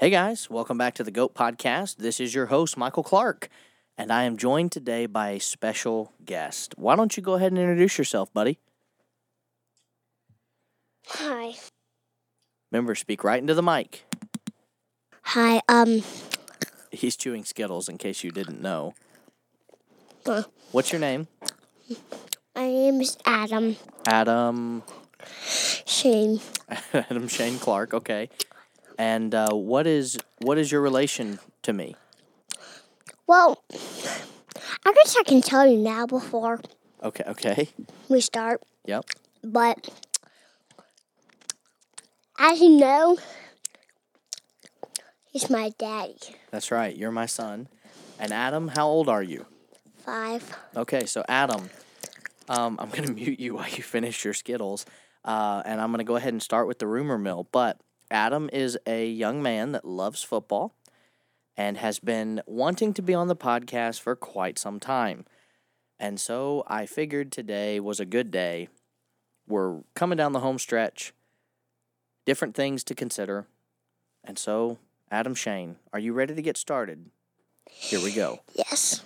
Hey guys, welcome back to the GOAT Podcast. This is your host, Michael Clarke, and I am joined today by a special guest. Why don't you go ahead and introduce yourself, buddy? Hi. Remember, speak right into the mic. Hi. Um. He's chewing Skittles in case you didn't know. uh, What's your name? My name is Adam Adam Shane. Adam Shane Clarke, okay. And uh, what is what is your relation to me? Well, I guess I can tell you now before Okay, okay. we start. Yep. But as you know, he's my daddy. That's right. You're my son. And Adam, how old are you? Five. Okay, so Adam, um, I'm going to mute you while you finish your Skittles. Uh, and I'm going to go ahead and start with the rumor mill. But Adam is a young man that loves football and has been wanting to be on the podcast for quite some time. And so I figured today was a good day. We're coming down the home stretch, different things to consider. And so, Adam Shane, are you ready to get started? Here we go. Yes.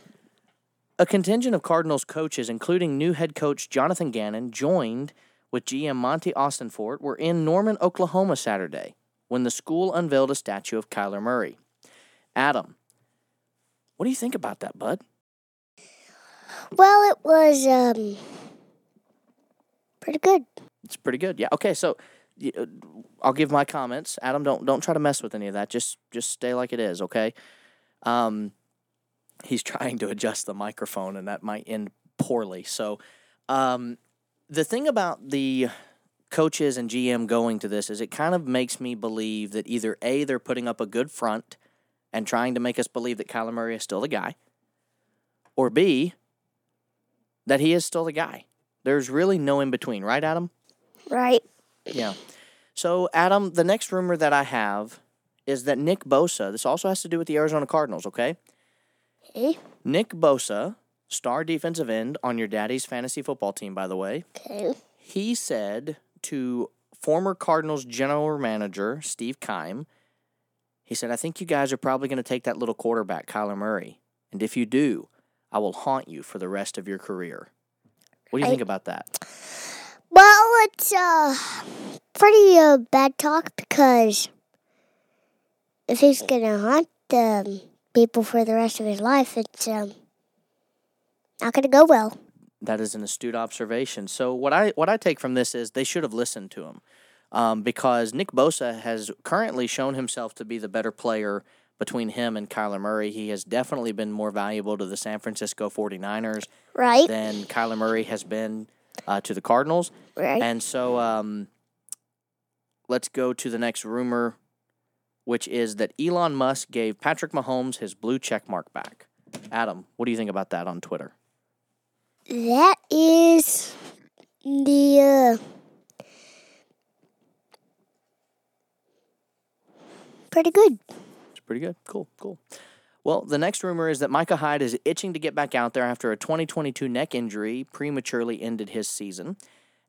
A contingent of Cardinals coaches, including new head coach Jonathan Gannon, joined with GM Monti Ossenfort, were in Norman, Oklahoma Saturday when the school unveiled a statue of Kyler Murray. Adam, what do you think about that, bud? Well, it was um pretty good. It's pretty good. Yeah. Okay. So uh, I'll give my comments. Adam, don't don't try to mess with any of that. Just just stay like it is. Okay. Um, he's trying to adjust the microphone, and that might end poorly. So, um, the thing about the coaches and GM going to this is it kind of makes me believe that either a they're putting up a good front and trying to make us believe that Kyler Murray is still the guy, or b that he is still the guy. There's really no in between, right, Adam? Right. Yeah. So, Adam, the next rumor that I have is that Nick Bosa, this also has to do with the Arizona Cardinals, okay? Hey. Nick Bosa, star defensive end on your daddy's fantasy football team, by the way, Okay. he said to former Cardinals general manager Steve Keim, he said, I think you guys are probably going to take that little quarterback, Kyler Murray. And if you do, I will haunt you for the rest of your career. What do you I- think about that? Well, it's uh pretty uh, bad talk because if he's gonna haunt um, people for the rest of his life, it's um not gonna go well. That is an astute observation. So what I what I take from this is they should have listened to him, um, because Nick Bosa has currently shown himself to be the better player between him and Kyler Murray. He has definitely been more valuable to the San Francisco 49ers Right? than Kyler Murray has been uh, to the Cardinals. Right. And so um, let's go to the next rumor, which is that Elon Musk gave Patrick Mahomes his blue check mark back. Adam, what do you think about that on Twitter? That is the uh, pretty good. It's pretty good. Cool, cool. Well, the next rumor is that Micah Hyde is itching to get back out there after a 2022 neck injury prematurely ended his season.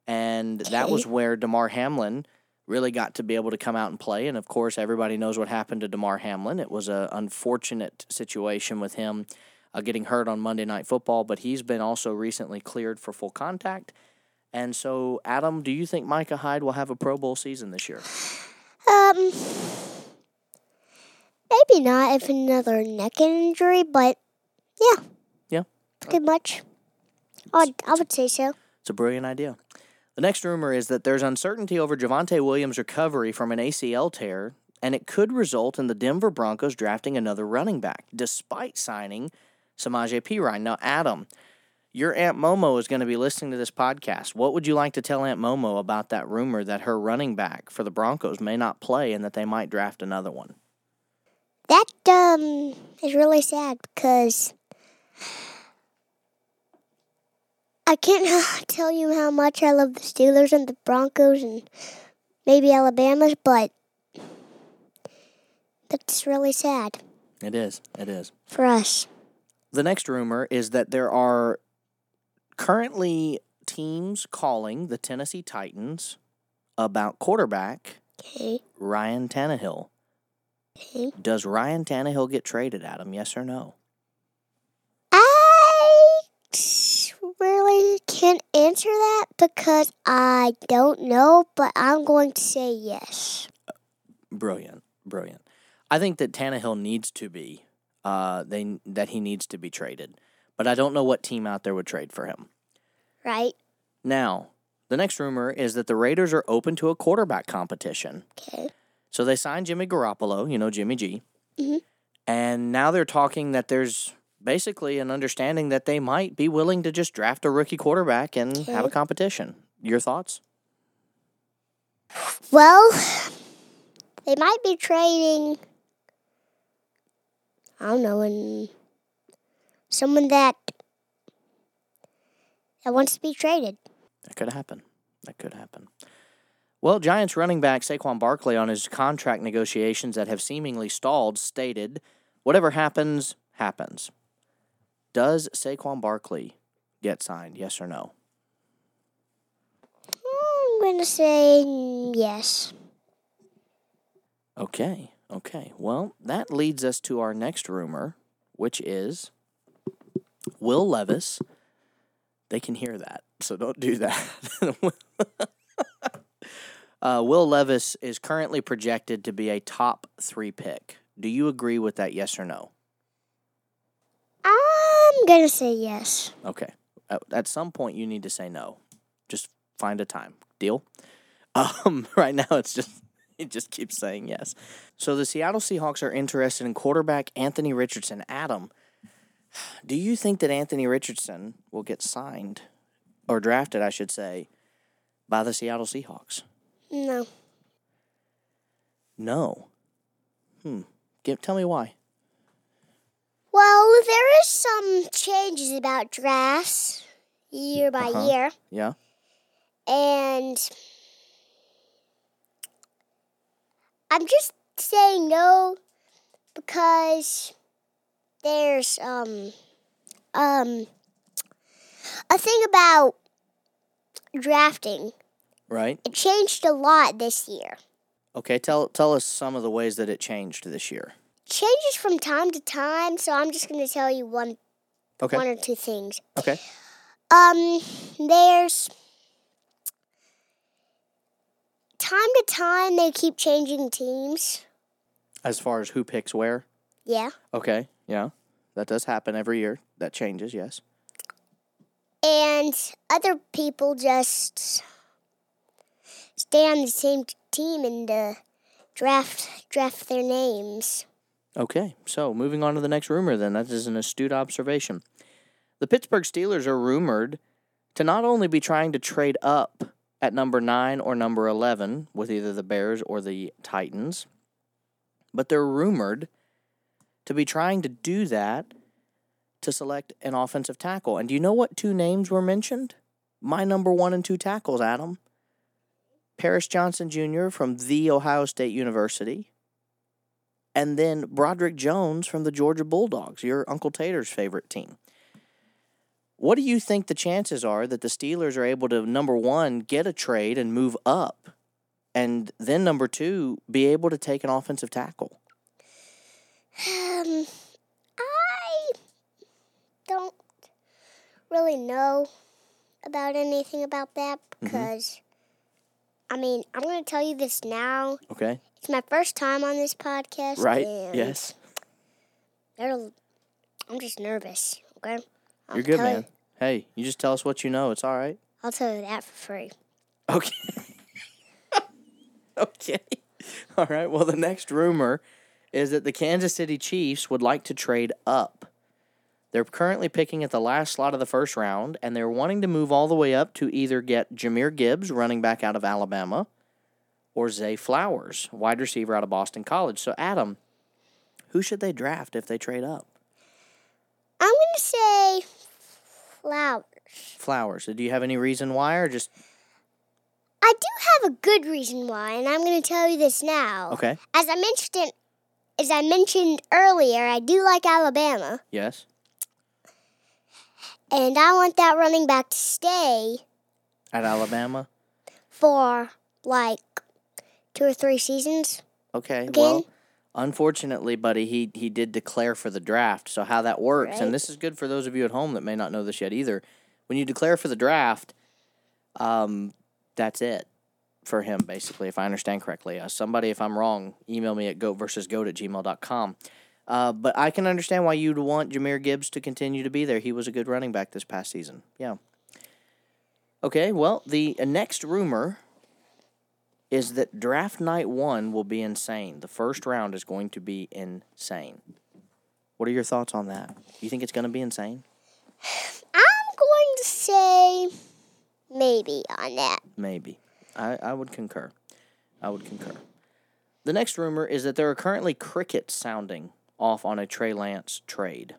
And that was where Damar Hamlin really got to be able to come out and play. And of course, everybody knows what happened to Damar Hamlin. It was an unfortunate situation with him uh, getting hurt on Monday Night Football, but he's been also recently cleared for full contact. And so, Adam, do you think Micah Hyde will have a Pro Bowl season this year? Um, maybe not if another neck injury, but yeah. Yeah. Pretty much. I I would say so. It's a brilliant idea. The next rumor is that there's uncertainty over Javonte Williams' recovery from an ACL tear, and it could result in the Denver Broncos drafting another running back, despite signing Samaje Perine. Now, Adam, your Aunt Momo is going to be listening to this podcast. What would you like to tell Aunt Momo about that rumor that her running back for the Broncos may not play and that they might draft another one? That um is really sad because I can't tell you how much I love the Steelers and the Broncos and maybe Alabama's, but that's really sad It is. It is. for us. The next rumor is that there are currently teams calling the Tennessee Titans about quarterback Okay. Ryan Tannehill. Okay. Does Ryan Tannehill get traded, Adam? Yes or no? I really can't answer that because I don't know, but I'm going to say yes. Brilliant, brilliant. I think that Tannehill needs to be, uh, they that he needs to be traded, but I don't know what team out there would trade for him. Right? Now, the next rumor is that the Raiders are open to a quarterback competition. Okay. So they signed Jimmy Garoppolo, you know Jimmy G, Mhm. and now they're talking that there's basically an understanding that they might be willing to just draft a rookie quarterback and have a competition. Your thoughts? Well, they might be trading. I don't know, and someone that that wants to be traded. That could happen. That could happen. Well, Giants running back Saquon Barkley on his contract negotiations that have seemingly stalled stated, "Whatever happens, happens." Does Saquon Barkley get signed? Yes or no? I'm going to say yes. Okay. Okay. Well, that leads us to our next rumor, which is Will Levis. They can hear that, so don't do that. uh, Will Levis is currently projected to be a top three pick. Do you agree with that? Yes or no? I'm going to say yes. Okay. At, at some point, you need to say no. Just find a time. Deal. Um, right now, it's just it just keeps saying yes. So the Seattle Seahawks are interested in quarterback Anthony Richardson. Adam, do you think that Anthony Richardson will get signed or drafted, I should say, by the Seattle Seahawks? No. No. Hmm. Give, tell me why. Well, there is some changes about drafts year by Uh-huh. year, Yeah. and I'm just saying no because there's um um a thing about drafting. Right. It changed a lot this year. Okay. Tell tell us some of the ways that it changed this year. Changes from time to time, so I'm just going to tell you one Okay. one or two things. Okay. Um, there's time to time they keep changing teams. As far as who picks where. Yeah. Okay, yeah. That does happen every year. That changes, yes. And other people just stay on the same t- team and uh, draft draft their names. Okay, so moving on to the next rumor then. That is an astute observation. The Pittsburgh Steelers are rumored to not only be trying to trade up at number 9 or number 11 with either the Bears or the Titans, but they're rumored to be trying to do that to select an offensive tackle. And do you know what two names were mentioned? My number 1 and 2 tackles, Adam. Paris Johnson Jr. from The Ohio State University and then Broderick Jones from the Georgia Bulldogs, your Uncle Tater's favorite team. What do you think the chances are that the Steelers are able to, number one, get a trade and move up, and then number two, be able to take an offensive tackle? Um, I don't really know about anything about that because, I mean, I'm going to tell you this now. Okay. It's my first time on this podcast. Right? and Yes. I'm just nervous. Okay. I'll You're good, tell you- man. Hey, you just tell us what you know. It's all right. I'll tell you that for free. Okay. okay. All right. Well, the next rumor is that the Kansas City Chiefs would like to trade up. They're currently picking at the last slot of the first round, and they're wanting to move all the way up to either get Jahmyr Gibbs, running back out of Alabama, or Zay Flowers, wide receiver out of Boston College. So, Adam, who should they draft if they trade up? I'm going to say flowers. Flowers. Do you have any reason why, or just I do have a good reason why, and I'm going to tell you this now. okay? As I mentioned, as I mentioned earlier, I do like Alabama, Yes. and I want that running back to stay At Alabama. for like two or three seasons. Okay. Again? Well, Unfortunately, buddy, he he did declare for the draft. So how that works, Right. and this is good for those of you at home that may not know this yet either. When you declare for the draft, um, that's it for him basically, if I understand correctly. Uh, somebody, if I'm wrong, email me at goat versus goat at gmail.com. Uh, but I can understand why you'd want Jahmyr Gibbs to continue to be there. He was a good running back this past season. Yeah. Okay, well, the uh, next rumor is that draft night one will be insane. The first round is going to be insane. What are your thoughts on that? You think it's going to be insane? I'm going to say maybe on that. Maybe. I, I would concur. I would concur. The next rumor is that there are currently crickets sounding off on a Trey Lance trade.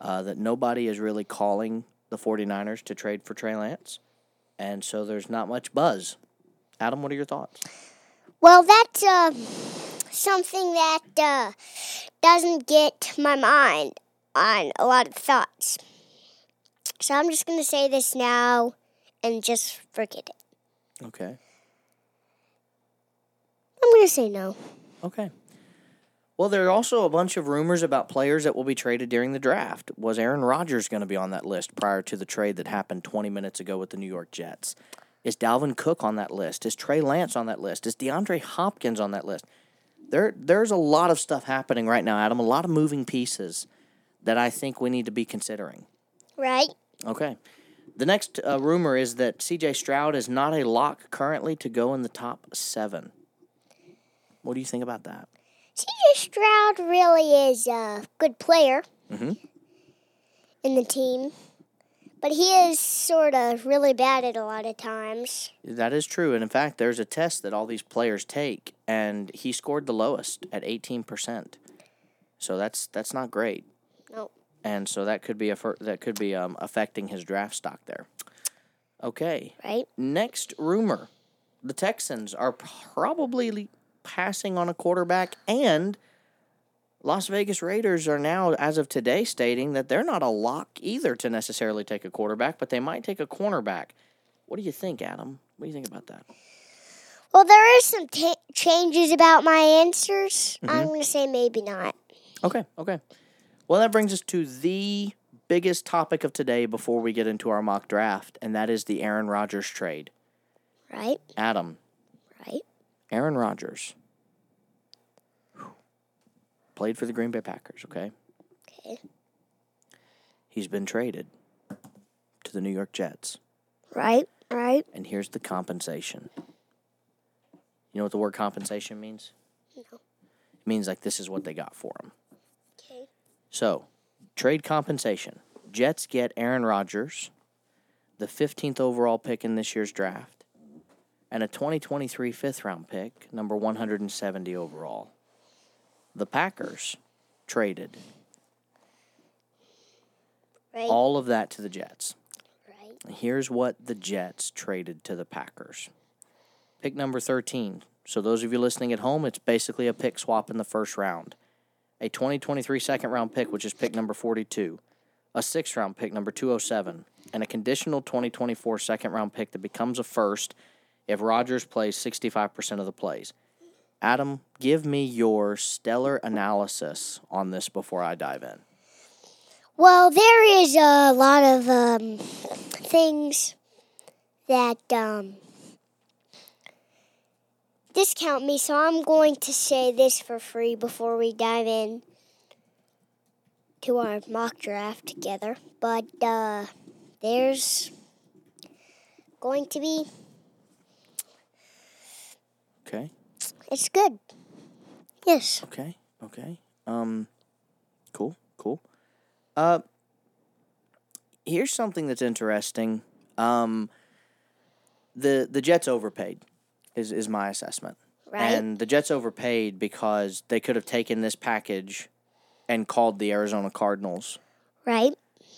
Uh, that nobody is really calling the 49ers to trade for Trey Lance. And so there's not much buzz. Adam, what are your thoughts? Well, that's uh, something that uh, doesn't get my mind on a lot of thoughts. So I'm just going to say this now and just forget it. Okay. I'm going to say no. Okay. Well, there are also a bunch of rumors about players that will be traded during the draft. Was Aaron Rodgers going to be on that list prior to the trade that happened 20 minutes ago with the New York Jets? Is Dalvin Cook on that list? Is Trey Lance on that list? Is DeAndre Hopkins on that list? There, there's a lot of stuff happening right now, Adam. A lot of moving pieces that I think we need to be considering. Right? Okay. The next uh, rumor is that CJ Stroud is not a lock currently to go in the top seven. What do you think about that? CJ Stroud really is a good player Mhm. in the team, but he is sort of really bad at a lot of times. That is true. And in fact, there's a test that all these players take, and he scored the lowest at 18%. So that's that's not great. No. And so that could be a that could be um, affecting his draft stock there. Okay. Right? Next rumor. The Texans are probably passing on a quarterback and Las Vegas Raiders are now as of today stating that they're not a lock either to necessarily take a quarterback, but they might take a cornerback. What do you think, Adam? What do you think about that? Well, there is some ta changes about my answers. I'm mm-hmm. going to say maybe not. Okay, okay. Well, that brings us to the biggest topic of today before we get into our mock draft, and that is the Aaron Rodgers trade. Right? Adam, Right? Aaron Rodgers played for the Green Bay Packers, okay? Okay. He's been traded to the New York Jets, Right? Right? and here's the compensation. You know what the word compensation means? No. It means like this is what they got for him. Okay. So, trade compensation. Jets get Aaron Rodgers, the 15th overall pick in this year's draft, and a 2023 fifth round pick, number 170 overall. The Packers traded Right? all of that to the Jets. right? Here's what the Jets traded to the Packers. Pick number 13. So, those of you listening at home, it's basically a pick swap in the first round. A 2023 second round pick, which is pick number 42. A sixth round pick, number 207. And a conditional 2024 second round pick that becomes a first if Rodgers plays 65% of the plays. Adam, give me your stellar analysis on this before I dive in. Well, there is a lot of um, things that um, discount me, so I'm going to say this for free before we dive in to our mock draft together. But uh, there's going to be, Okay? It's good. Yes. Okay. Okay. Um cool. Cool. Uh here's something that's interesting. Um the the Jets overpaid is is my assessment. Right? And the Jets overpaid because they could have taken this package and called the Arizona Cardinals right?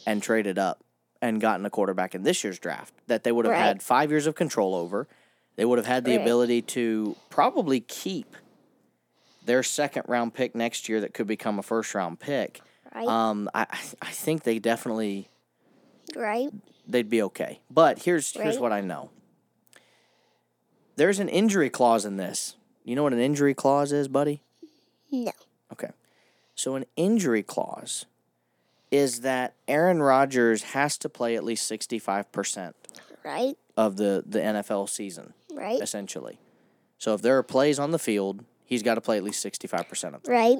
and traded up and gotten a quarterback in this year's draft that they would have Right. had 5 years of control over. They would have had the ability to probably keep their second round pick next year that could become a first round pick. Right? Um, I I think they definitely right? they'd be okay. But here's here's Right. what I know. There's an injury clause in this. You know what an injury clause is, buddy? No. Okay. So an injury clause is that Aaron Rodgers has to play at least 65% Right? of the, the NFL season, Right? essentially. So if there are plays on the field, he's got to play at least 65% of them. Right?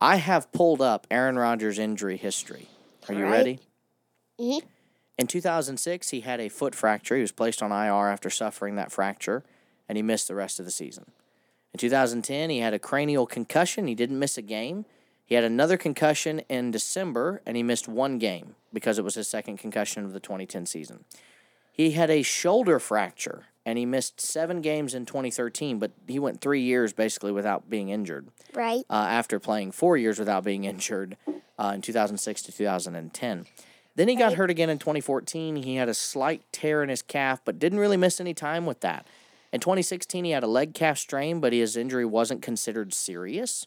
I have pulled up Aaron Rodgers' injury history. Are you Right. ready? Mhm. In 2006, he had a foot fracture. He was placed on IR after suffering that fracture, and he missed the rest of the season. In 2010, he had a cranial concussion. He didn't miss a game. He had another concussion in December, and he missed one game because it was his second concussion of the 2010 season. He had a shoulder fracture, and he missed seven games in 2013, but he went three years basically without being injured Right? uh, after playing four years without being injured uh, in 2006 to 2010. Then he got hurt again in 2014. He had a slight tear in his calf, but didn't really miss any time with that. In 2016, he had a leg calf strain, but his injury wasn't considered serious.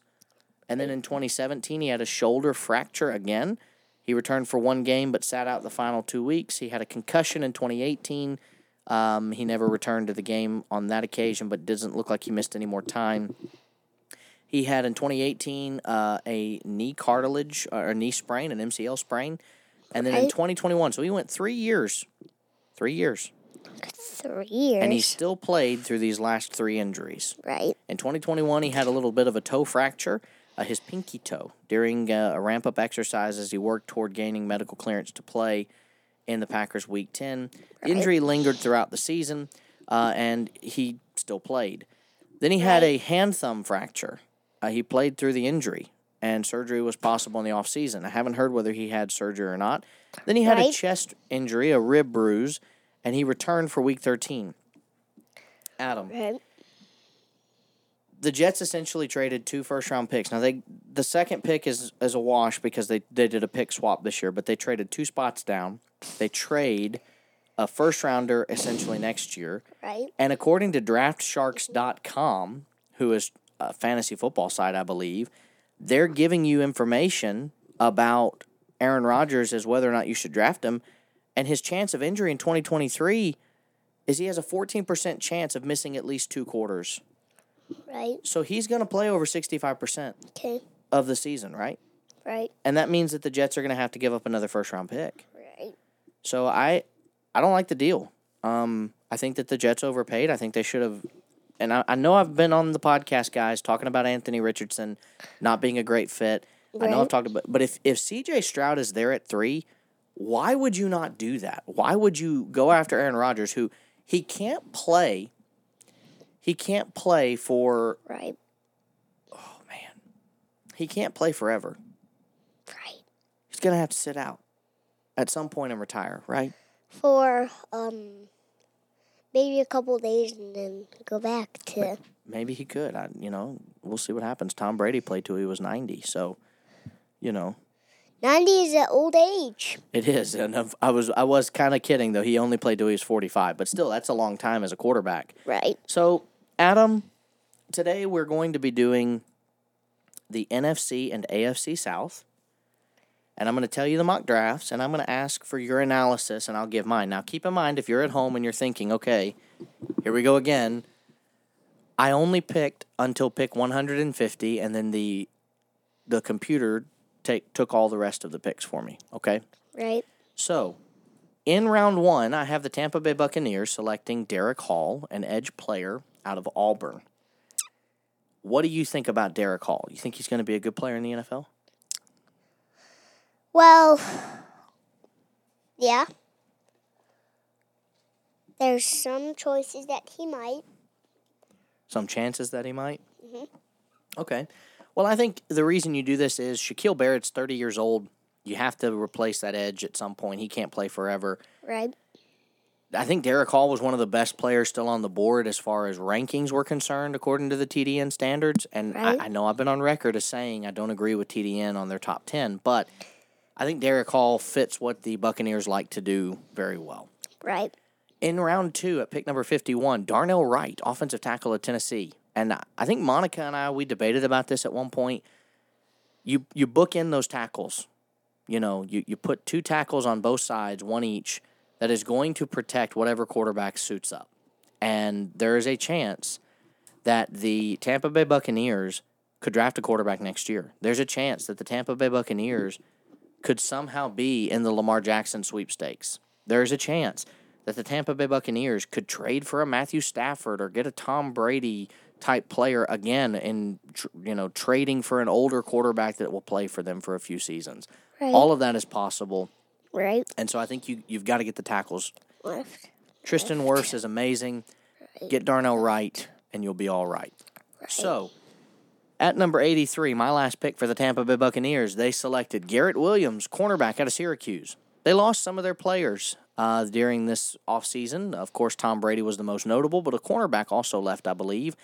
And then in 2017, he had a shoulder fracture again. He returned for one game, but sat out the final two weeks. He had a concussion in 2018. Um, he never returned to the game on that occasion, but doesn't look like he missed any more time. He had in 2018 uh, a knee cartilage or a knee sprain, an MCL sprain, and then in 2021, so he went three years, three years, Three years. and he still played through these last three injuries. right? In 2021, he had a little bit of a toe fracture, uh, his pinky toe, during uh, a ramp up exercise as he worked toward gaining medical clearance to play in the Packers' Week 10. The injury lingered throughout the season, uh, and he still played. Then he had a hand thumb fracture. Uh, he played through the injury, and surgery was possible in the offseason. I haven't heard whether he had surgery or not. Then he had a chest injury, a rib bruise, and he returned for Week 13. Adam Right? The Jets essentially traded two first round picks. Now they the second pick is is a wash because they they did a pick swap this year, but they traded two spots down. They trade a first rounder essentially next year. Right? And according to draftsharks.com, who is a fantasy football site, I believe, they're giving you information about Aaron Rodgers as whether or not you should draft him. And his chance of injury in 2023 is he has a 14% chance of missing at least two quarters. Right? So he's going to play over 65% Okay. of the season, right? Right? And that means that the Jets are going to have to give up another first round pick. Right? So I I don't like the deal. Um, I think that the Jets overpaid. I think they should have. And I, I know I've been on the podcast, guys, talking about Anthony Richardson not being a great fit. I know I've Right. talked about, but if if C.J. Stroud is there at three, why would you not do that? Why would you go after Aaron Rodgers, who he can't play? He can't play for Right? oh man, he can't play forever. Right? He's gonna have to sit out at some point and retire, right? For um, maybe a couple days and then go back to. Maybe he could. I, you know, we'll see what happens. Tom Brady played till he was ninety, so you know 90 is an old age. it is. And I've- I was I was kind of kidding though. He only played till he was forty five, but still, that's a long time as a quarterback. Right? So, Adam, today we're going to be doing the NFC and AFC South. And I'm going to tell you the mock drafts, and I'm going to ask for your analysis, and I'll give mine. Now, keep in mind, if you're at home and you're thinking, okay, here we go again, I only picked until pick 150, and then the the computer take took all the rest of the picks for me. Okay. Right? So, in round one, I have the Tampa Bay Buccaneers selecting Derek Hall, an edge player out of Auburn. What do you think about Derek Hall? You think he's going to be a good player in the NFL? Well, yeah. There's some choices that he might. Some chances that he might? Mm-hmm. Okay. Well, I think the reason you do this is Shaquil Barrett's 30 years old. You have to replace that edge at some point. He can't play forever. Right? I think Derek Hall was one of the best players still on the board as far as rankings were concerned, according to the TDN standards. And Right. I, I know I've been on record as saying I don't agree with TDN on their top 10, but I think Derek Hall fits what the Buccaneers like to do very well. Right? In round two, at pick number 51, Darnell Wright, offensive tackle of Tennessee. And I- I think Monica and I, we debated about this at one point. You, you book in those tackles. You know, you, you put two tackles on both sides, one each, that is going to protect whatever quarterback suits up. And there is a chance that the Tampa Bay Buccaneers could draft a quarterback next year. There's a chance that the Tampa Bay Buccaneers could somehow be in the Lamar Jackson sweepstakes. There's a chance that the Tampa Bay Buccaneers could trade for a Matthew Stafford or get a Tom Brady type player again in you know trading for an older quarterback that will play for them for a few seasons. Right. All of that is possible. Right. And so I think you you've got to get the tackles. Left. Tristan Wirfs is amazing. Right. Get Darnell Wright and you'll be all right. right. So, at number 83, my last pick for the Tampa Bay Buccaneers, they selected Garrett Williams, cornerback out of Syracuse. They lost some of their players uh, during this offseason. Of course, Tom Brady was the most notable, but a cornerback also left, I believe.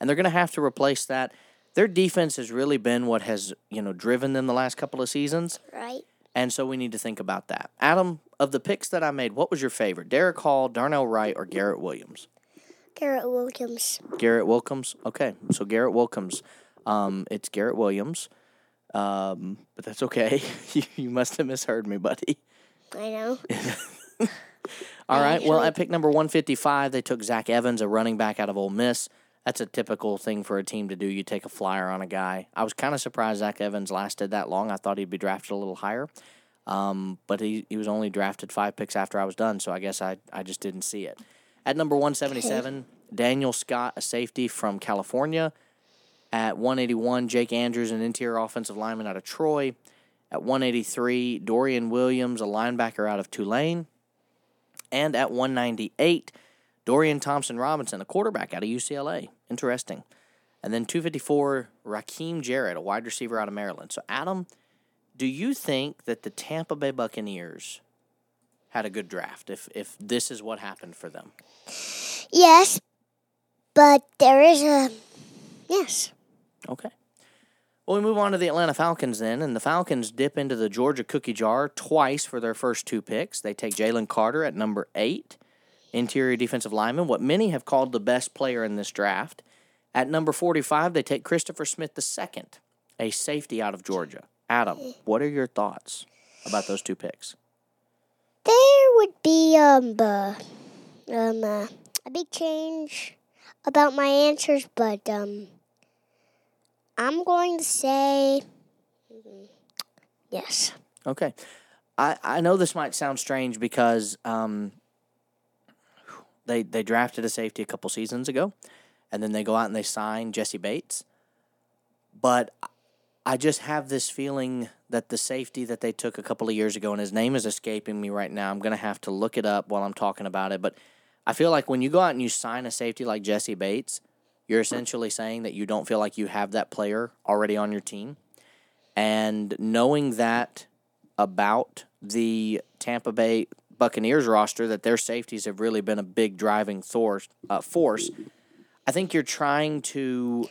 And they're going to have to replace that. Their defense has really been what has, you know, driven them the last couple of seasons. Right. And so we need to think about that. Adam, of the picks that I made, what was your favorite? Derek Hall, Darnell Wright, or Garrett Williams? Garrett Williams. Garrett Wilkins. Okay, so Garrett Wilkins. Um, it's Garrett Williams. Um, but that's okay. you, you must have misheard me, buddy. I know. All right. Well, at pick number 155, they took Zach Evans, a running back out of Ole Miss. That's a typical thing for a team to do. You take a flyer on a guy. I was kind of surprised Zach Evans lasted that long. I thought he'd be drafted a little higher. Um, but he, he was only drafted five picks after I was done, so I guess I, I just didn't see it. At number 177, Daniel Scott, a safety from California. At 181, Jake Andrews, an interior offensive lineman out of Troy. At 183, Dorian Williams, a linebacker out of Tulane. And at 198, Dorian Thompson Robinson, a quarterback out of UCLA. Interesting. And then 254, Rakim Jarrett, a wide receiver out of Maryland. So, Adam, do you think that the Tampa Bay Buccaneers had a good draft if, if this is what happened for them? Yes, but there is a yes. Okay. Well, we move on to the Atlanta Falcons then, and the Falcons dip into the Georgia cookie jar twice for their first two picks. They take Jalen Carter at number eight, interior defensive lineman, what many have called the best player in this draft. At number 45, they take Christopher Smith II, a safety out of Georgia. Adam, what are your thoughts about those two picks? There would be um uh, um uh, a big change about my answers, but um I'm going to say mm, yes. Okay. I, I know this might sound strange because um, they they drafted a safety a couple seasons ago, and then they go out and they sign Jessie Bates. But I just have this feeling that the safety that they took a couple of years ago, and his name is escaping me right now. I'm gonna have to look it up while I'm talking about it. But I feel like when you go out and you sign a safety like Jessie Bates, you're essentially saying that you don't feel like you have that player already on your team. And knowing that about the Tampa Bay Buccaneers roster, that their safeties have really been a big driving force, uh, force, I think you're trying to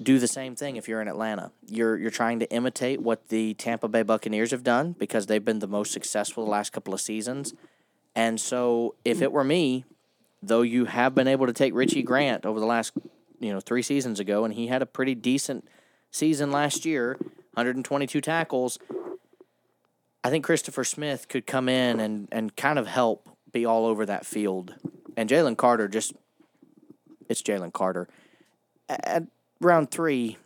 do the same thing if you're in Atlanta. You're you're trying to imitate what the Tampa Bay Buccaneers have done because they've been the most successful the last couple of seasons. And so if it were me, though you have been able to take Richie Grant over the last, you know, 3 seasons ago and he had a pretty decent season last year, 122 tackles. I think Christopher Smith could come in and, and kind of help be all over that field. And Jalen Carter just it's Jalen Carter. At round three,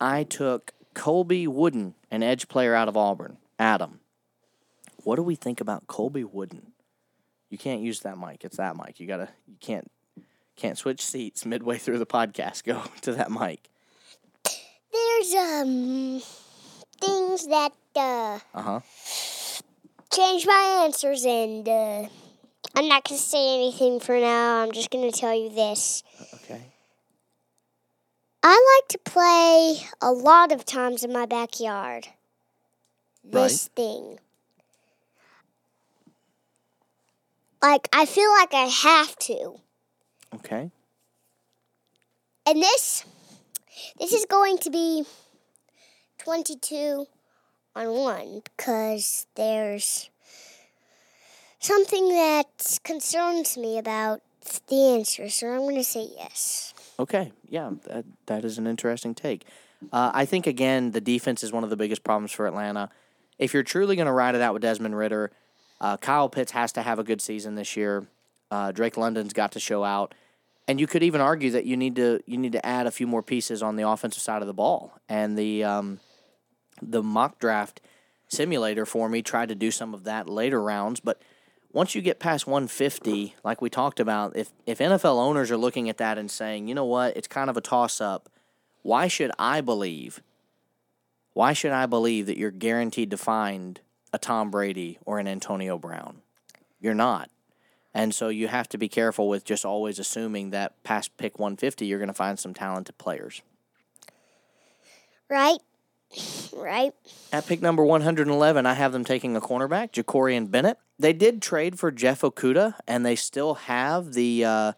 I took Colby Wooden, an edge player out of Auburn. Adam, what do we think about Colby Wooden? You can't use that mic. It's that mic. You gotta. You can't. Can't switch seats midway through the podcast. Go to that mic. There's um things that uh Uh huh. change my answers and uh I'm not gonna say anything for now. I'm just gonna tell you this. Okay. I like to play a lot of times in my backyard. This thing. Like I feel like I have to. Okay. And this this is going to be 22 on 1 because there's something that concerns me about the answer. So I'm going to say yes. Okay, yeah, that that is an interesting take. Uh, I think again the defense is one of the biggest problems for Atlanta. If you're truly going to ride it out with Desmond Ridder, uh, Kyle Pitts has to have a good season this year. Uh, Drake London's got to show out, and you could even argue that you need to you need to add a few more pieces on the offensive side of the ball. And the um, the mock draft simulator for me tried to do some of that later rounds, but once you get past 150, like we talked about, if if NFL owners are looking at that and saying, you know what, it's kind of a toss up, why should I believe? Why should I believe that you're guaranteed to find a Tom Brady or an Antonio Brown? You're not. And so you have to be careful with just always assuming that past pick 150, you're going to find some talented players. Right? Right. At pick number 111, I have them taking a cornerback, Jakorian Bennett. They did trade for Jeff Okudah, and they still have the uh,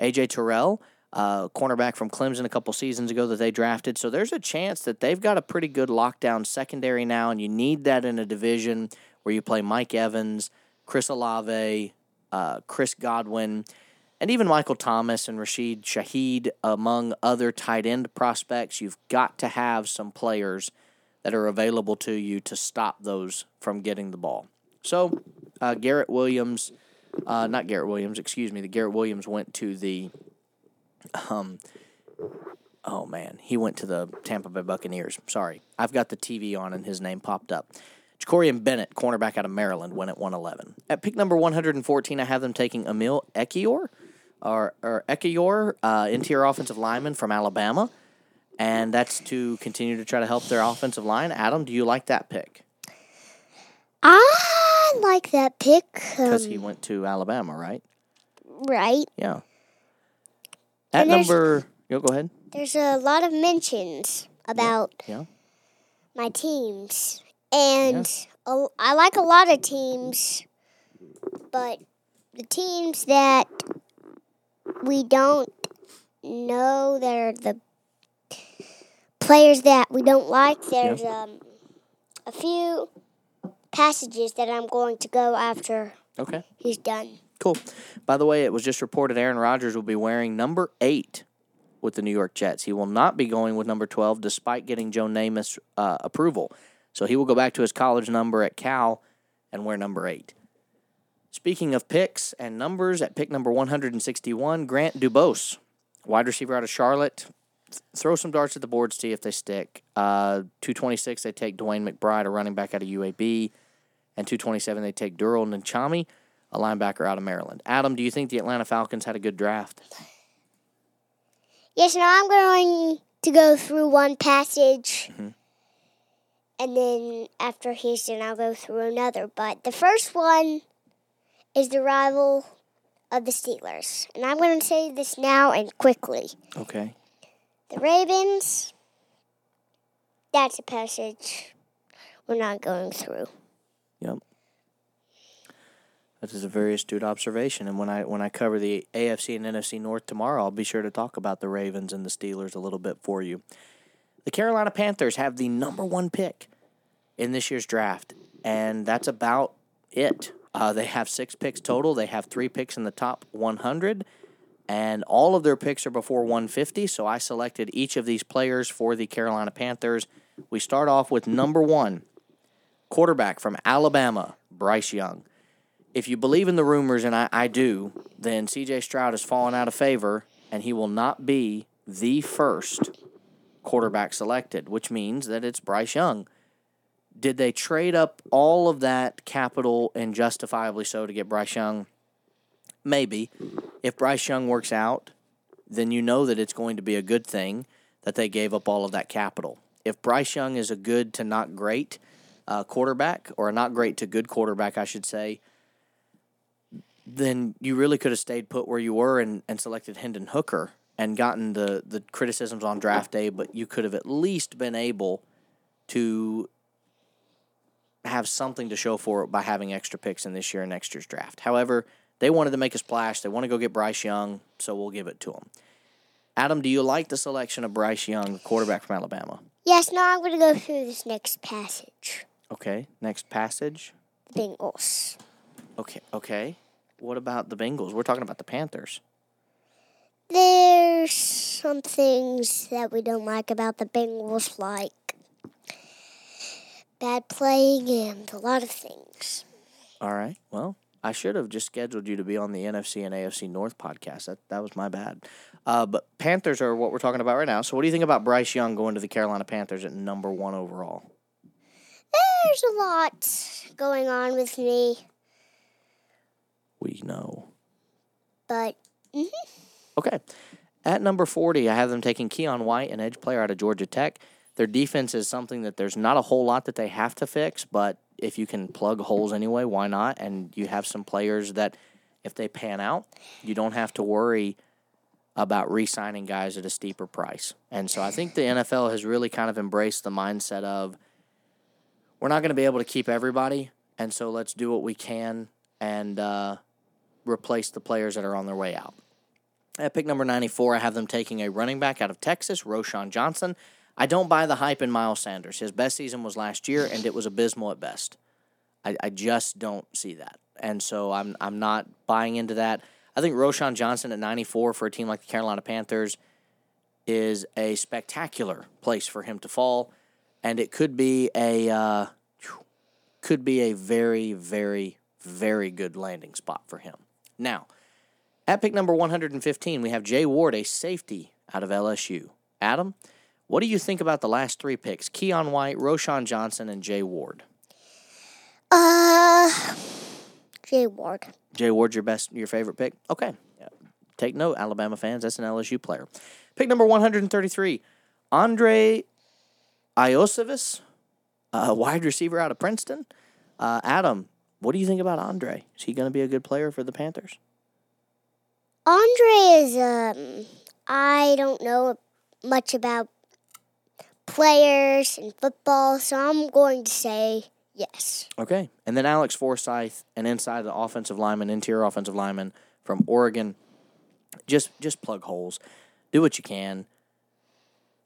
AJ Terrell, uh, cornerback from Clemson a couple seasons ago that they drafted. So there's a chance that they've got a pretty good lockdown secondary now, and you need that in a division where you play Mike Evans, Chris Olave, uh, Chris Godwin, and even Michael Thomas and Rashid Shaheed, among other tight end prospects. You've got to have some players that are available to you to stop those from getting the ball. So, uh, Garrett Williams, uh, not Garrett Williams, excuse me, the Garrett Williams went to the, um, oh man, he went to the Tampa Bay Buccaneers. Sorry, I've got the TV on and his name popped up. Jakorian Bennett, cornerback out of Maryland, went at 111. At pick number 114, I have them taking Emil Ekiyor, or, or Ekiyor, uh, interior offensive lineman from Alabama. And that's to continue to try to help their offensive line. Adam, do you like that pick? I like that pick. Because Um, he went to Alabama, right? right. Yeah. At number, yo, go ahead. There's a lot of mentions about Yeah. my teams. And a- I like a lot of teams, but the teams that we don't know that are the players that we don't like, there's um, a few passages that I'm going to go after Okay. he's done. Cool. By the way, it was just reported Aaron Rodgers will be wearing number eight with the New York Jets. He will not be going with number 12 despite getting Joe Namath uh, approval. So he will go back to his college number at Cal and wear number eight. Speaking of picks and numbers, at pick number 161, Grant Dubose, wide receiver out of Charlotte. Throw some darts at the board, see if they stick. Uh, 226, they take DeWayne McBride, a running back out of UAB. And 227, they take Durell Nchami, a linebacker out of Maryland. Adam, do you think the Atlanta Falcons had a good draft? Yes, now I'm going to go through one passage. Mhm. And then after Houston, I'll go through another. But the first one is the rival of the Steelers. And I'm going to say this now and quickly. Okay. The Ravens, that's a passage we're not going through. Yep. That is a very astute observation. And when I when I cover the AFC and NFC North tomorrow, I'll be sure to talk about the Ravens and the Steelers a little bit for you. The Carolina Panthers have the number one pick in this year's draft, and that's about it. Uh, they have six picks total. They have three picks in the top 100, and all of their picks are before 150. So I selected each of these players for the Carolina Panthers. We start off with number one, quarterback from Alabama, Bryce Young. If you believe in the rumors, and I, I do, then CJ Stroud has fallen out of favor, and he will not be the first quarterback selected, which means that it's Bryce Young. Did they trade up all of that capital and justifiably so to get Bryce Young? Maybe. If Bryce Young works out, then you know that it's going to be a good thing that they gave up all of that capital. If Bryce Young is a good to not great uh, quarterback, or a not great to good quarterback, I should say, then you really could have stayed put where you were and, and selected Hendon Hooker and gotten the, the criticisms on draft day, but you could have at least been able to have something to show for it by having extra picks in this year and next year's draft. However, they wanted to make a splash. They want to go get Bryce Young, so we'll give it to them. Adam, do you like the selection of Bryce Young, the quarterback from Alabama? Yes, now I'm going to go through this next passage. Okay, next passage. Bengals. Okay, okay. What about the Bengals? We're talking about the Panthers. There's some things that we don't like about the Bengals, like bad playing and a lot of things. All right. Well, I should have just scheduled you to be on the NFC and AFC North podcast. That that was my bad. Uh, but Panthers are what we're talking about right now. So what do you think about Bryce Young going to the Carolina Panthers at number one overall? There's a lot going on with me, We know. but mhm. Okay. At number 40, I have them taking Keion White, an edge player out of Georgia Tech. Their defense is something that there's not a whole lot that they have to fix, but if you can plug holes anyway, why not? And you have some players that, if they pan out, you don't have to worry about re signing guys at a steeper price. And so I think the NFL has really kind of embraced the mindset of we're not going to be able to keep everybody, and so let's do what we can and uh, replace the players that are on their way out. At pick number 94, I have them taking a running back out of Texas, Roschon Johnson. I don't buy the hype in Miles Sanders. His best season was last year, and it was abysmal at best. I, I just don't see that. And so I'm, I'm not buying into that. I think Roschon Johnson at 94 for a team like the Carolina Panthers is a spectacular place for him to fall, and it could be a uh, could be a very, very, very good landing spot for him. Now, at pick number 115, we have Jay Ward, a safety out of LSU. Adam, what do you think about the last three picks? Keion White, Roschon Johnson, and Jay Ward. uh, Jay Ward. Jay Ward's your best, your favorite pick? Okay. Yeah. Take note, Alabama fans. That's an LSU player. Pick number 133, Andrei Iosivas, a wide receiver out of Princeton. Uh, Adam, what do you think about Andre? Is he going to be a good player for the Panthers? Andre is um I don't know much about players and football, so I'm going to say yes. Okay. And then Alex Forsyth, an inside the offensive lineman, interior offensive lineman from Oregon. Just just plug holes. Do what you can.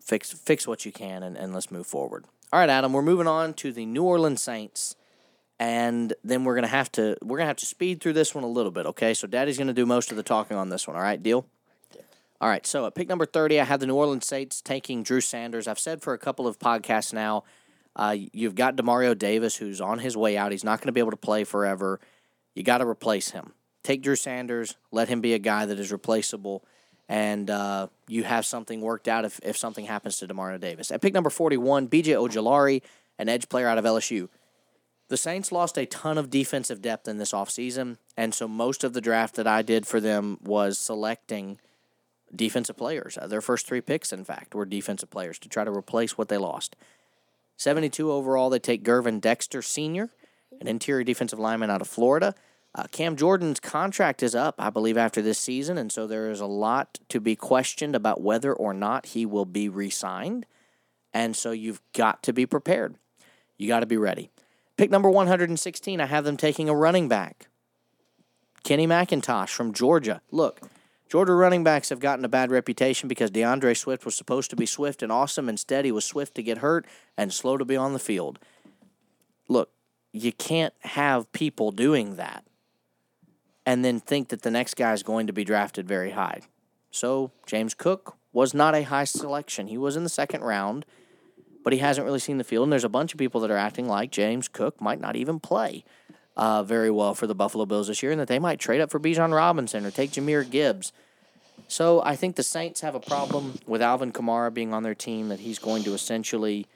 Fix fix what you can and, and let's move forward. All right, Adam, we're moving on to the New Orleans Saints. And then we're gonna have to we're gonna have to speed through this one a little bit, okay? So Daddy's gonna do most of the talking on this one, all right, deal? All right, so at pick number 30, I have the New Orleans Saints taking Drew Sanders. I've said for a couple of podcasts now, uh, you've got Demario Davis, who's on his way out. He's not going to be able to play forever. You got to replace him. Take Drew Sanders, let him be a guy that is replaceable, and uh, you have something worked out if, if something happens to Demario Davis. At pick number 41, BJ Ojulari, an edge player out of LSU. The Saints lost a ton of defensive depth in this offseason, and so most of the draft that I did for them was selecting defensive players. Uh, their first three picks, in fact, were defensive players to try to replace what they lost. 72 overall, they take Gervon Dexter Sr., an interior defensive lineman out of Florida. Uh, Cam Jordan's contract is up, I believe, after this season, and so there is a lot to be questioned about whether or not he will be re signed. And so you've got to be prepared. You got to be ready. Pick number 116, I have them taking a running back. Kenny McIntosh from Georgia. Look, Georgia running backs have gotten a bad reputation because D'Andre Swift was supposed to be swift and awesome. Instead, he was swift to get hurt and slow to be on the field. Look, you can't have people doing that and then think that the next guy is going to be drafted very high. So, James Cook was not a high selection. He was in the second round, but he hasn't really seen the field. And there's a bunch of people that are acting like James Cook might not even play uh, very well for the Buffalo Bills this year, and that they might trade up for Bijan Robinson or take Jahmyr Gibbs. So I think the Saints have a problem with Alvin Kamara being on their team that he's going to essentially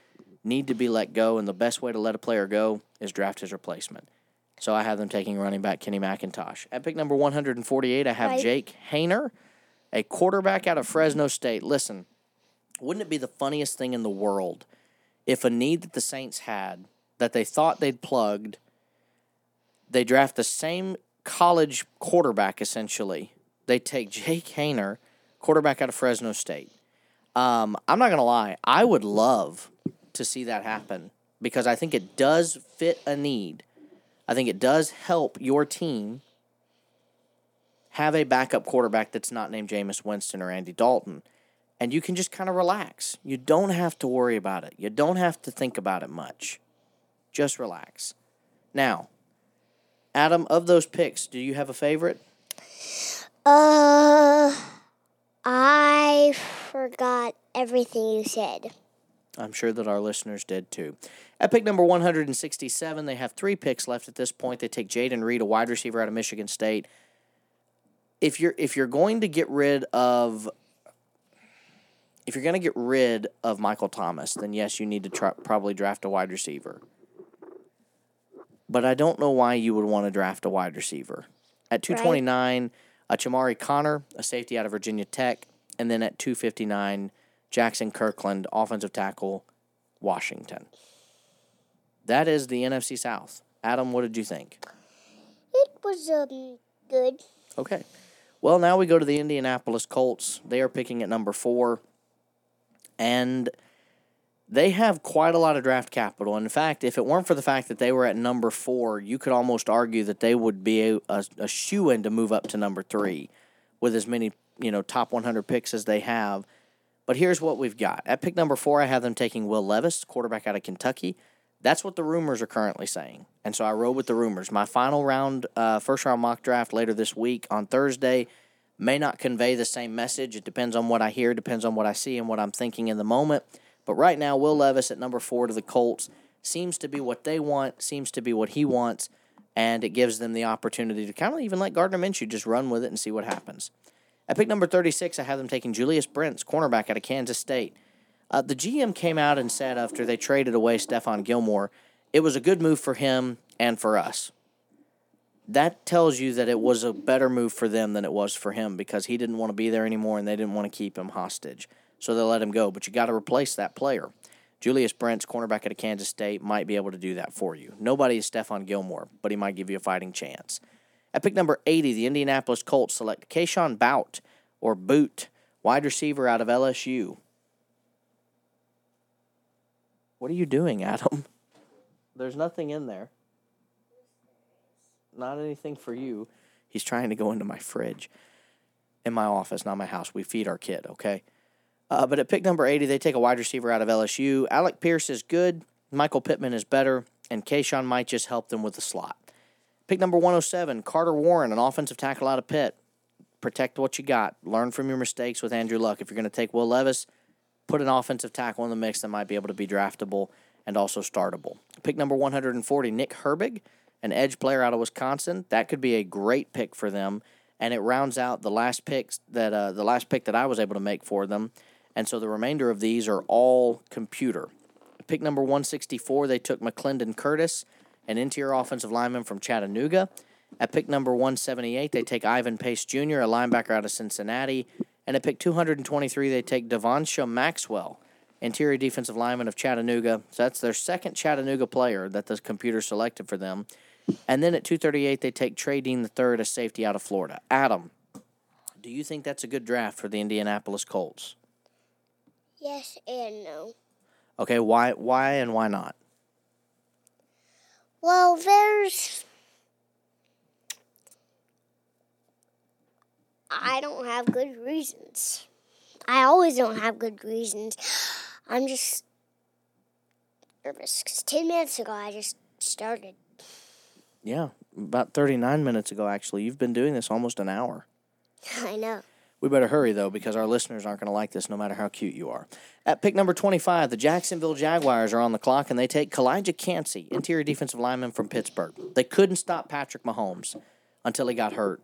need to be let go, and the best way to let a player go is draft his replacement. So I have them taking running back Kenny McIntosh. At pick number 148, I have Right. Jake Haener, a quarterback out of Fresno State. Listen, wouldn't it be the funniest thing in the world if a need that the Saints had that they thought they'd plugged, they draft the same college quarterback essentially. They take Jake Haener, quarterback out of Fresno State. Um, I'm not gonna lie, I would love to see that happen because I think it does fit a need. I think it does help your team have a backup quarterback that's not named Jameis Winston or Andy Dalton. And you can just kind of relax. You don't have to worry about it. You don't have to think about it much. Just relax. Now, Adam, of those picks, do you have a favorite? Uh, I forgot everything you said. I'm sure that our listeners did too. At pick number 167, they have three picks left at this point. They take Jayden Reed, a wide receiver out of Michigan State. If you're if you're going to get rid of if you're going to get rid of Michael Thomas, then yes, you need to try, probably draft a wide receiver. But I don't know why you would want to draft a wide receiver. At 229, a Chamarri Conner, a safety out of Virginia Tech, and then at 259, Jackson Kirkland, offensive tackle, Washington. That is the NFC South. Adam, what did you think? It was um good. Okay. Well, now we go to the Indianapolis Colts. They are picking at number four, and they have quite a lot of draft capital. In fact, if it weren't for the fact that they were at number four, you could almost argue that they would be a, a, a shoe in to move up to number three with as many you know top 100 picks as they have. But here's what we've got. At pick number four, I have them taking Will Levis, quarterback out of Kentucky. That's what the rumors are currently saying. And so I rode with the rumors. My final round, uh, first round mock draft later this week on Thursday may not convey the same message. It depends on what I hear, depends on what I see and what I'm thinking in the moment. But right now, Will Levis at number four to the Colts seems to be what they want, seems to be what he wants, and it gives them the opportunity to kind of even let Gardner Minshew just run with it and see what happens. At pick number 36, I have them taking Julius Brents, cornerback out of Kansas State. Uh, the GM came out and said after they traded away Stephon Gilmore, it was a good move for him and for us. That tells you that it was a better move for them than it was for him because he didn't want to be there anymore and they didn't want to keep him hostage. So they let him go. But you got to replace that player. Julius Brents, cornerback of Kansas State, might be able to do that for you. Nobody is Stephon Gilmore, but he might give you a fighting chance. At pick number 80, the Indianapolis Colts select Kayshon Boutte, or Boot, wide receiver out of LSU. What are you doing, Adam? There's nothing in there. Not anything for you. He's trying to go into my fridge. In my office, not my house. We feed our kid, okay? Uh, but at pick number 80, they take a wide receiver out of LSU. Alec Pierce is good. Michael Pittman is better. And Kayshon might just help them with the slot. Pick number 107, Carter Warren, an offensive tackle out of Pitt. Protect what you got. Learn from your mistakes with Andrew Luck. If you're going to take Will Levis, put an offensive tackle in the mix that might be able to be draftable and also startable. Pick number 140, Nick Herbig, an edge player out of Wisconsin. That could be a great pick for them, and it rounds out the last picks that uh, the last pick that I was able to make for them. And so the remainder of these are all computer. Pick number 164, they took McClendon Curtis, an interior offensive lineman from Chattanooga. At pick number 178, they take Ivan Pace Jr., a linebacker out of Cincinnati. And at pick 223, they take Devonnsha Maxwell, interior defensive lineman of Chattanooga. So that's their second Chattanooga player that the computer selected for them. And then at 238, they take Trey Dean III, a safety out of Florida. Adam, do you think that's a good draft for the Indianapolis Colts? Yes and no. Okay, why why and why not? Well, there's. I don't have good reasons. I always don't have good reasons. I'm just nervous because 10 minutes ago I just started. Yeah, about 39 minutes ago, actually. You've been doing this almost an hour. I know. We better hurry, though, because our listeners aren't going to like this no matter how cute you are. At pick number 25, the Jacksonville Jaguars are on the clock, and they take Calijah Kancey, interior defensive lineman from Pittsburgh. They couldn't stop Patrick Mahomes until he got hurt.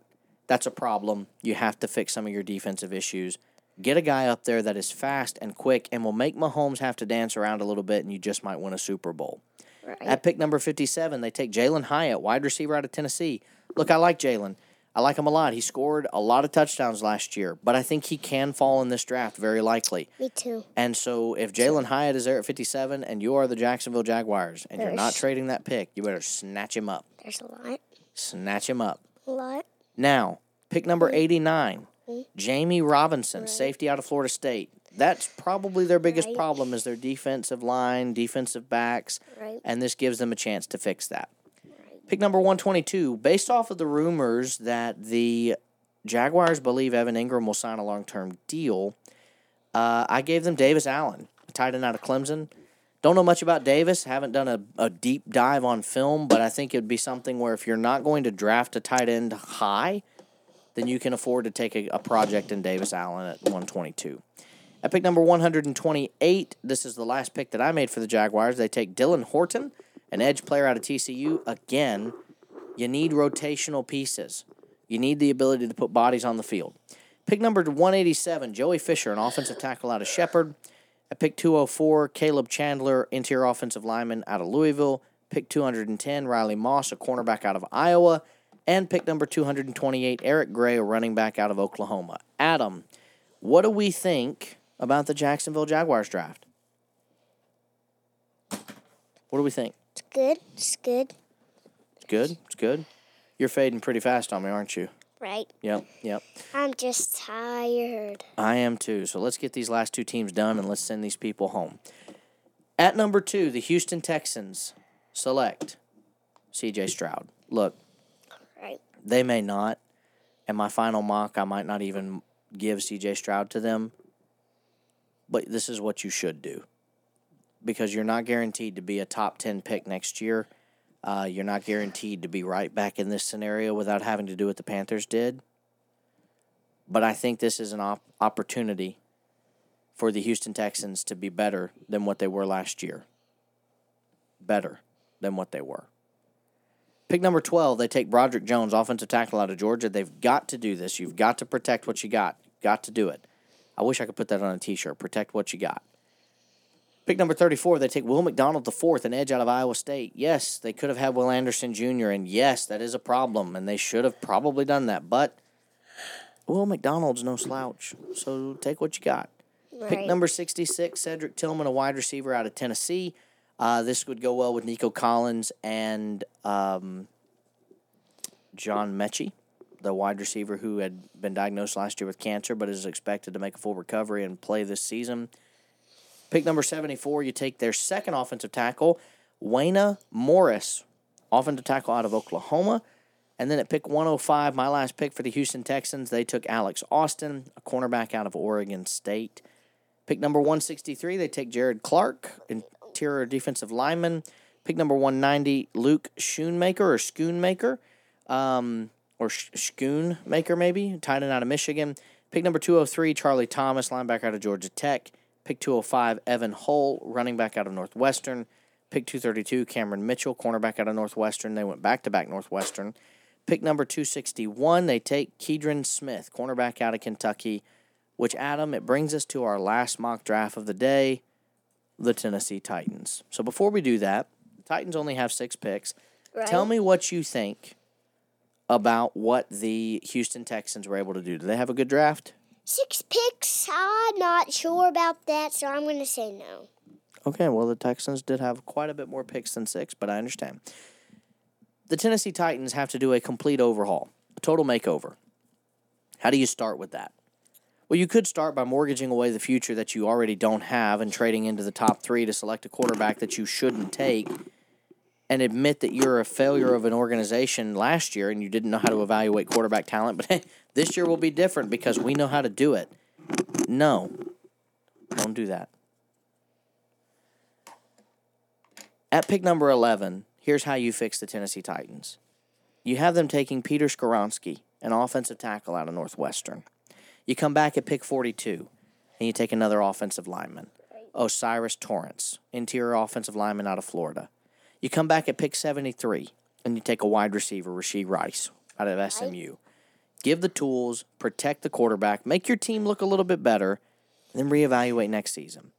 That's a problem. You have to fix some of your defensive issues. Get a guy up there that is fast and quick and will make Mahomes have to dance around a little bit, and you just might win a Super Bowl. Right. At pick number 57, they take Jalen Hyatt, wide receiver out of Tennessee. Look, I like Jalen. I like him a lot. He scored a lot of touchdowns last year, but I think he can fall in this draft very likely. Me too. And so if Jalen Hyatt is there at 57 and you are the Jacksonville Jaguars and you're not trading that pick, you better snatch him up. There's a lot. Snatch him up. A lot. Now, pick number 89, Mm. Jammie Robinson, safety out of Florida State. That's probably their biggest Right. problem is their defensive line, defensive backs, Right. and this gives them a chance to fix that. Pick number 122, based off of the rumors that the Jaguars believe Evan Engram will sign a long term deal, uh, I gave them Davis Allen, a tight end out of Clemson. Don't know much about Davis, haven't done a, a deep dive on film, but I think it'd be something where if you're not going to draft a tight end high, then you can afford to take a, a project in Davis Allen at 122. At pick number 128, this is the last pick that I made for the Jaguars. They take Dylan Horton, an edge player out of TCU. Again, you need rotational pieces. You need the ability to put bodies on the field. Pick number 187, Joey Fisher, an offensive tackle out of Shepherd. At pick 204, Caleb Chandler, interior offensive lineman out of Louisville. Pick 210, Riley Moss, a cornerback out of Iowa. And pick number 228, Eric Gray, a running back out of Oklahoma. Adam, what do we think about the Jacksonville Jaguars draft? What do we think? It's good. It's good. It's good. It's good. You're fading pretty fast on me, aren't you? Right. Yep. Yep. I'm just tired. I am too. So let's get these last two teams done and let's send these people home. At number two, the Houston Texans select CJ Stroud. Look, Right. they may not. And my final mock, I might not even give CJ Stroud to them. But this is what you should do because you're not guaranteed to be a top 10 pick next year. Uh, you're not guaranteed to be right back in this scenario without having to do what the Panthers did. But I think this is an op- opportunity for the Houston Texans to be better than what they were last year. Better than what they were. Pick number 12, they take Broderick Jones, offensive tackle out of Georgia. They've got to do this. You've got to protect what you got. Got to do it. I wish I could put that on a t shirt. Protect what you got. Pick number 34, they take Will McDonald the fourth, an edge out of Iowa State. Yes, they could have had Will Anderson Jr., and yes, that is a problem, and they should have probably done that. But Will McDonald's no slouch, so take what you got. Pick number 66, Cedric Tillman, a wide receiver out of Tennessee. Uh, this would go well with Nico Collins and um, John Metchie, the wide receiver who had been diagnosed last year with cancer but is expected to make a full recovery and play this season. Pick number 74, you take their second offensive tackle, Wanya Morris, offensive tackle out of Oklahoma. And then at pick 105, my last pick for the Houston Texans, they took Alex Austin, a cornerback out of Oregon State. Pick number 163, they take Jared Clark, interior defensive lineman. Pick number 190, Luke Schoonmaker or Schoonmaker, um, or Schoonmaker maybe, tight end out of Michigan. Pick number 203, Charlie Thomas, linebacker out of Georgia Tech. Pick 205, Evan Hull, running back out of Northwestern. Pick 232, Cameron Mitchell, cornerback out of Northwestern. They went back to back Northwestern. Pick number 261, they take Keidron Smith, cornerback out of Kentucky, which, Adam, it brings us to our last mock draft of the day the Tennessee Titans. So before we do that, the Titans only have six picks. Right. Tell me what you think about what the Houston Texans were able to do. Do they have a good draft? Six picks. I'm not sure about that, so I'm going to say no. Okay, well, the Texans did have quite a bit more picks than six, but I understand. The Tennessee Titans have to do a complete overhaul, a total makeover. How do you start with that? Well, you could start by mortgaging away the future that you already don't have and trading into the top three to select a quarterback that you shouldn't take and admit that you're a failure of an organization last year and you didn't know how to evaluate quarterback talent, but hey, this year will be different because we know how to do it. No, don't do that. At pick number 11, here's how you fix the Tennessee Titans. You have them taking Peter Skoronski, an offensive tackle out of Northwestern. You come back at pick 42, and you take another offensive lineman, O'Cyrus Torrence, interior offensive lineman out of Florida. You come back at pick 73, and you take a wide receiver, Rashee Rice, out of SMU. Give the tools, protect the quarterback, make your team look a little bit better, and then reevaluate next season.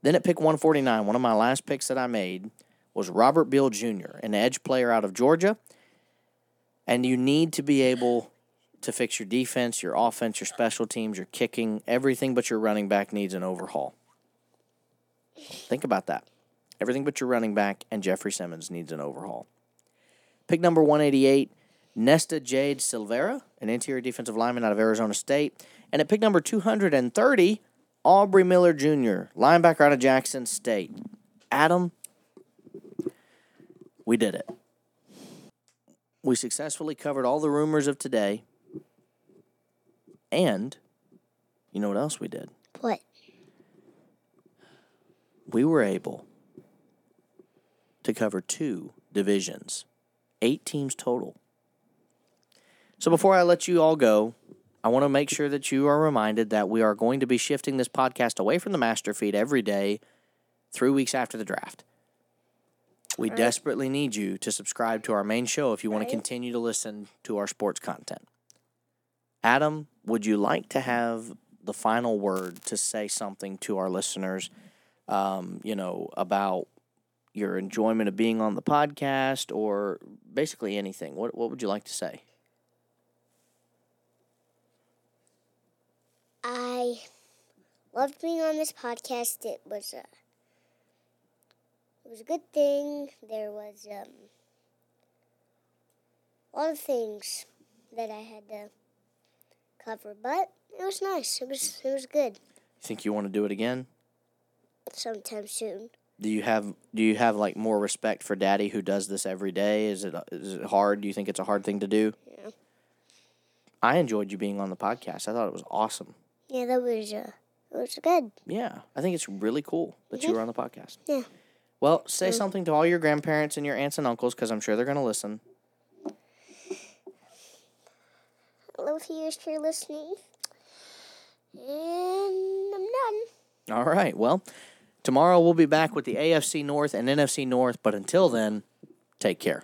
Then at pick 149, one of my last picks that I made was Robert Beal Jr., an edge player out of Georgia. And you need to be able to fix your defense, your offense, your special teams, your kicking, everything but your running back needs an overhaul. Think about that. Everything but your running back and Jeffrey Simmons needs an overhaul. Pick number 188, Nesta Jade Silvera, an interior defensive lineman out of Arizona State. And at pick number 230, Aubrey Miller Jr., linebacker out of Jackson State. Adam, we did it. We successfully covered all the rumors of today. And you know what else we did? What? We were able to cover two divisions, eight teams total. So before I let you all go, I want to make sure that you are reminded that we are going to be shifting this podcast away from the master feed every day, three weeks after the draft. We Right. desperately need you to subscribe to our main show if you want Right. to continue to listen to our sports content. Adam, would you like to have the final word to say something to our listeners, um, you know, about your enjoyment of being on the podcast or basically anything? What, what would you like to say? I loved being on this podcast. It was a it was a good thing. There was um, a lot of things that I had to cover, but it was nice. It was it was good. You think you want to do it again? Sometime soon. Do you have do you have like more respect for Daddy who does this every day? Is it is it hard? Do you think it's a hard thing to do? Yeah. I enjoyed you being on the podcast. I thought it was awesome. Yeah, that was uh, it was good. Yeah, I think it's really cool that you Mhm. were on the podcast. Yeah. Well, say something to all your grandparents and your aunts and uncles because I'm sure they're going to listen. Hello, if you're listening. And I'm done. All right. Well, tomorrow we'll be back with the AFC North and NFC North. But until then, take care.